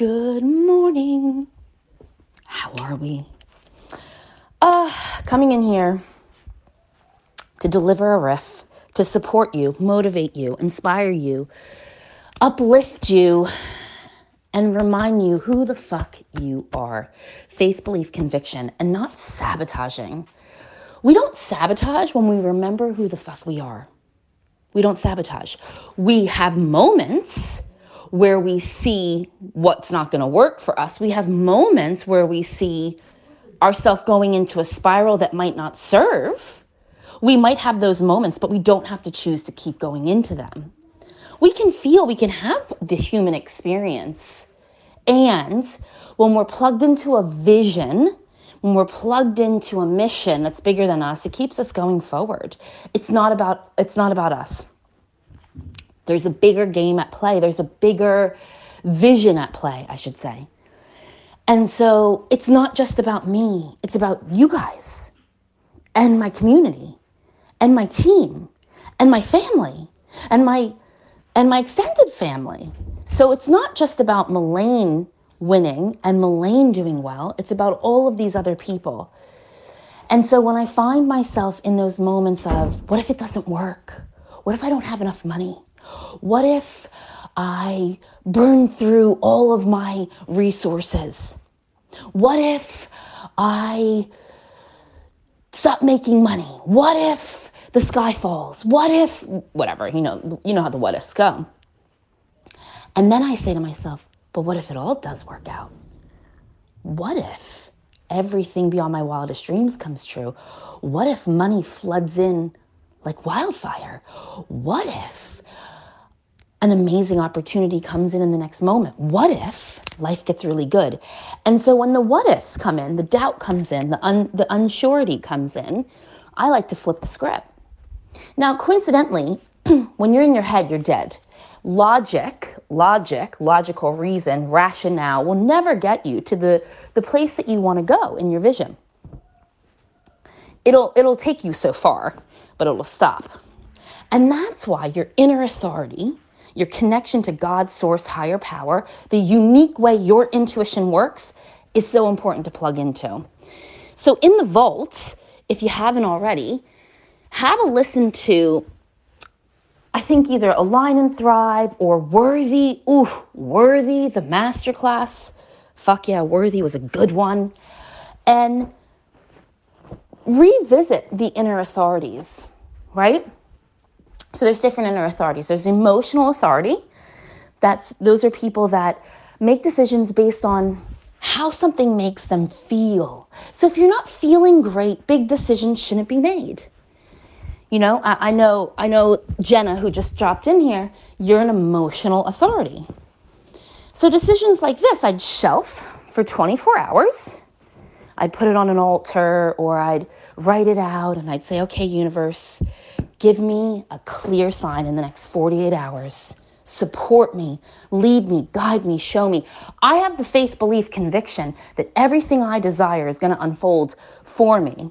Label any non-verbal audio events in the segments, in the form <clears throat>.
Good morning. How are we? Uh, coming in here to deliver a riff, to support you, motivate you, inspire you, uplift you, and remind you who the fuck you are. Faith, belief, conviction, and not sabotaging. We don't sabotage when we remember who the fuck we are. We don't sabotage. We have moments where we see what's not going to work for us. We have moments where we see ourselves going into a spiral that might not serve. We might have those moments, but we don't have to choose to keep going into them. We can feel, we can have the human experience. And when we're plugged into a vision, when we're plugged into a mission that's bigger than us, it keeps us going forward. It's not about it's not about us. There's a bigger game at play. There's a bigger vision at play, I should say. And so it's not just about me, it's about you guys and my community and my team and my family and my and my extended family. So it's not just about Melaine winning and Melaine doing well, it's about all of these other people. And so when I find myself in those moments of, what if it doesn't work? What if I don't have enough money? What if I burn through all of my resources? What if I stop making money? What if the sky falls? What if whatever, you know, you know how the what ifs go. And then I say to myself, but what if it all does work out? What if everything beyond my wildest dreams comes true? What if money floods in like wildfire? What if an amazing opportunity comes in in the next moment? What if life gets really good? And so when the what ifs come in, the doubt comes in, the, un- the unsurety comes in, I like to flip the script. Now, coincidentally, <clears throat> when you're in your head, you're dead. Logic, logic, logical reason, rationale will never get you to the, the place that you want to go in your vision. It'll, it'll take you so far, but it'll stop. And that's why your inner authority, your connection to God's source, higher power, the unique way your intuition works is so important to plug into. So, in the vault, if you haven't already, have a listen to, I think either Align and Thrive or Worthy. Ooh, Worthy, the masterclass. Fuck yeah, Worthy was a good one. And revisit the inner authorities, right? So there's different inner authorities. There's emotional authority. That's those are people that make decisions based on how something makes them feel. So if you're not feeling great, big decisions shouldn't be made. You know, I, I know I know Jenna who just dropped in here, you're an emotional authority. So decisions like this I'd shelf for 24 hours. I'd put it on an altar or I'd write it out and I'd say, okay, universe, give me a clear sign in the next 48 hours. Support me, lead me, guide me, show me. I have the faith, belief, conviction that everything I desire is going to unfold for me.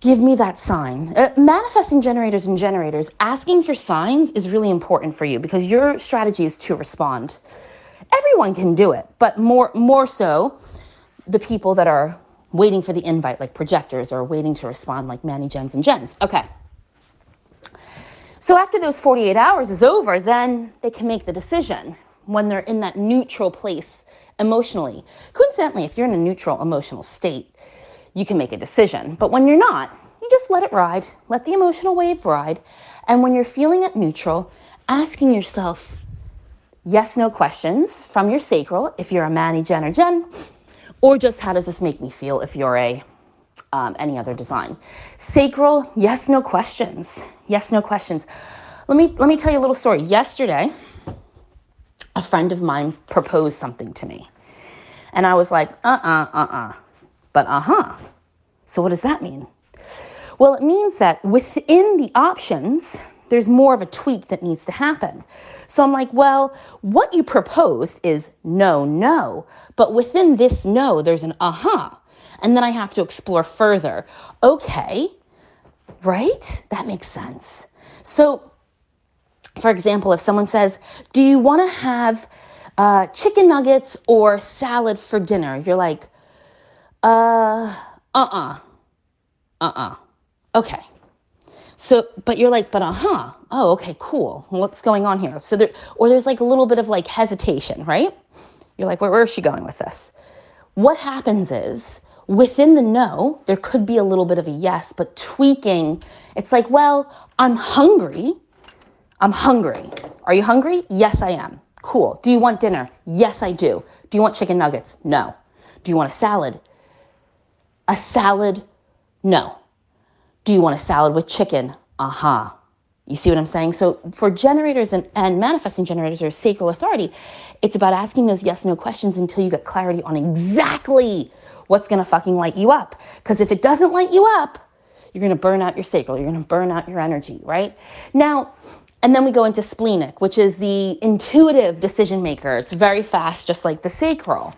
Give me that sign. Uh, manifesting generators and generators, asking for signs is really important for you because your strategy is to respond. Everyone can do it, but more more so the people that are waiting for the invite, like projectors, or waiting to respond, like Manny, Gens, and Gens. Okay. So after those 48 hours is over, then they can make the decision when they're in that neutral place emotionally. Coincidentally, if you're in a neutral emotional state, you can make a decision. But when you're not, you just let it ride, let the emotional wave ride. And when you're feeling at neutral, asking yourself yes no questions from your sacral, if you're a Manny, Gen, or Gen, or just how does this make me feel if you're a um, any other design. Sacral, yes, no questions. Yes, no questions. Let me let me tell you a little story. Yesterday, a friend of mine proposed something to me, and I was like, uh uh uh uh, but uh huh. So what does that mean? Well, it means that within the options, there's more of a tweak that needs to happen. So I'm like, well, what you proposed is no, no. But within this no, there's an aha. Uh-huh. And then I have to explore further. Okay, right? That makes sense. So, for example, if someone says, Do you want to have uh, chicken nuggets or salad for dinner. You're like, uh, uh-uh, uh-uh. Okay. So, but you're like, but uh-huh. Oh, okay, cool. What's going on here? So there, or there's like a little bit of like hesitation, right? You're like, where, where is she going with this? What happens is within the no, there could be a little bit of a yes, but tweaking, it's like, well, I'm hungry. I'm hungry. Are you hungry? Yes, I am. Cool. Do you want dinner? Yes, I do. Do you want chicken nuggets? No. Do you want a salad? A salad? No. Do you want a salad with chicken? Uh huh. You see what I'm saying? So, for generators and, and manifesting generators or sacral authority, it's about asking those yes no questions until you get clarity on exactly what's gonna fucking light you up. Because if it doesn't light you up, you're gonna burn out your sacral, you're gonna burn out your energy, right? Now, and then we go into splenic, which is the intuitive decision maker. It's very fast, just like the sacral,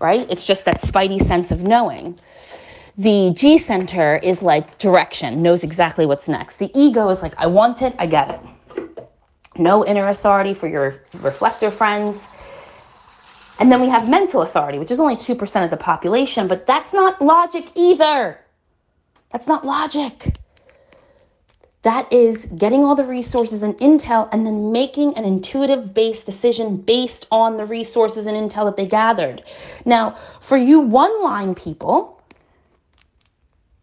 right? It's just that spidey sense of knowing. The G center is like direction, knows exactly what's next. The ego is like, I want it, I get it. No inner authority for your reflector friends. And then we have mental authority, which is only 2% of the population, but that's not logic either. That's not logic. That is getting all the resources and intel and then making an intuitive based decision based on the resources and intel that they gathered. Now, for you one line people,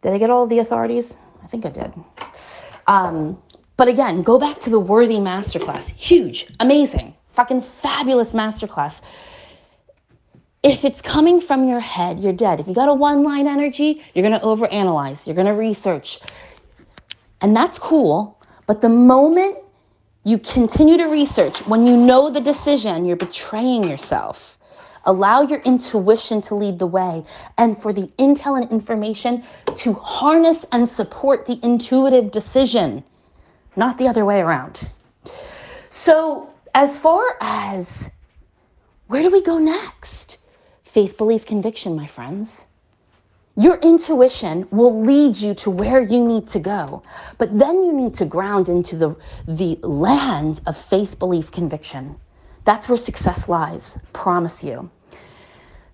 did I get all the authorities? I think I did. Um, but again, go back to the worthy masterclass. Huge, amazing, fucking fabulous masterclass. If it's coming from your head, you're dead. If you got a one line energy, you're gonna overanalyze, you're gonna research, and that's cool. But the moment you continue to research, when you know the decision, you're betraying yourself. Allow your intuition to lead the way and for the intel and information to harness and support the intuitive decision, not the other way around. So, as far as where do we go next? Faith, belief, conviction, my friends. Your intuition will lead you to where you need to go. But then you need to ground into the, the land of faith, belief, conviction. That's where success lies, promise you.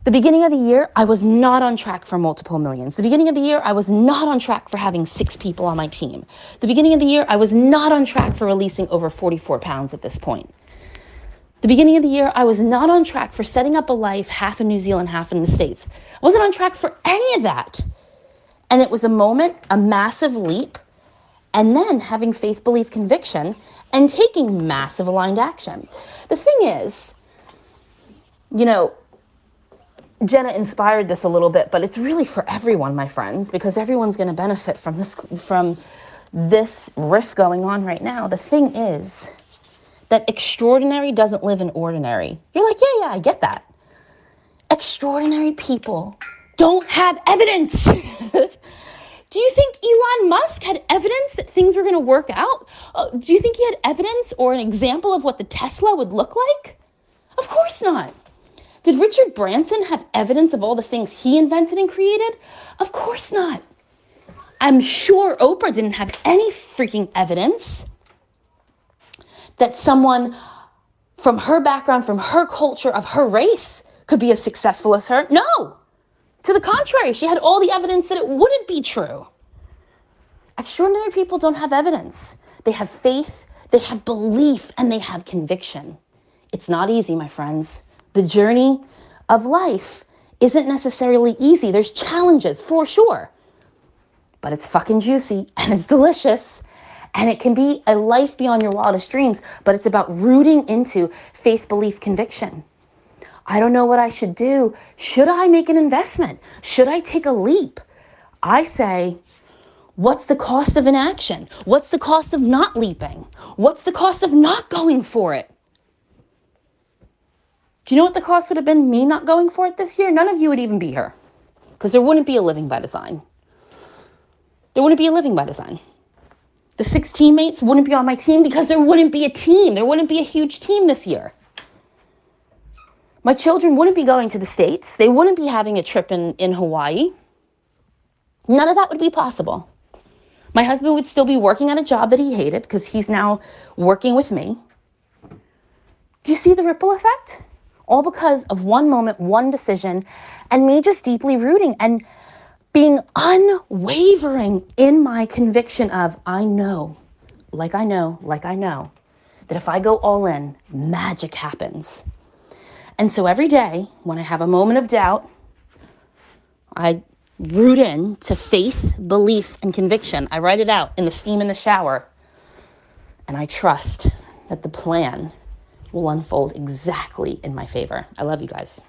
The beginning of the year, I was not on track for multiple millions. The beginning of the year, I was not on track for having six people on my team. The beginning of the year, I was not on track for releasing over 44 pounds at this point. The beginning of the year, I was not on track for setting up a life half in New Zealand, half in the States. I wasn't on track for any of that. And it was a moment, a massive leap, and then having faith, belief, conviction, and taking massive aligned action. The thing is, you know, Jenna inspired this a little bit, but it's really for everyone, my friends, because everyone's going to benefit from this from this riff going on right now. The thing is, that extraordinary doesn't live in ordinary. You're like, yeah, yeah, I get that. Extraordinary people don't have evidence. <laughs> do you think Elon Musk had evidence that things were going to work out? Uh, do you think he had evidence or an example of what the Tesla would look like? Of course not. Did Richard Branson have evidence of all the things he invented and created? Of course not. I'm sure Oprah didn't have any freaking evidence that someone from her background, from her culture, of her race could be as successful as her. No. To the contrary, she had all the evidence that it wouldn't be true. Extraordinary people don't have evidence. They have faith, they have belief, and they have conviction. It's not easy, my friends. The journey of life isn't necessarily easy. There's challenges for sure. But it's fucking juicy <laughs> and it's delicious and it can be a life beyond your wildest dreams, but it's about rooting into faith, belief, conviction. I don't know what I should do. Should I make an investment? Should I take a leap? I say, what's the cost of inaction? What's the cost of not leaping? What's the cost of not going for it? Do you know what the cost would have been me not going for it this year? None of you would even be here because there wouldn't be a living by design. There wouldn't be a living by design. The six teammates wouldn't be on my team because there wouldn't be a team. There wouldn't be a huge team this year. My children wouldn't be going to the States. They wouldn't be having a trip in, in Hawaii. None of that would be possible. My husband would still be working at a job that he hated because he's now working with me. Do you see the ripple effect? all because of one moment, one decision, and me just deeply rooting and being unwavering in my conviction of, I know, like I know, like I know, that if I go all in, magic happens. And so every day when I have a moment of doubt, I root in to faith, belief, and conviction. I write it out in the steam in the shower. And I trust that the plan will unfold exactly in my favor. I love you guys.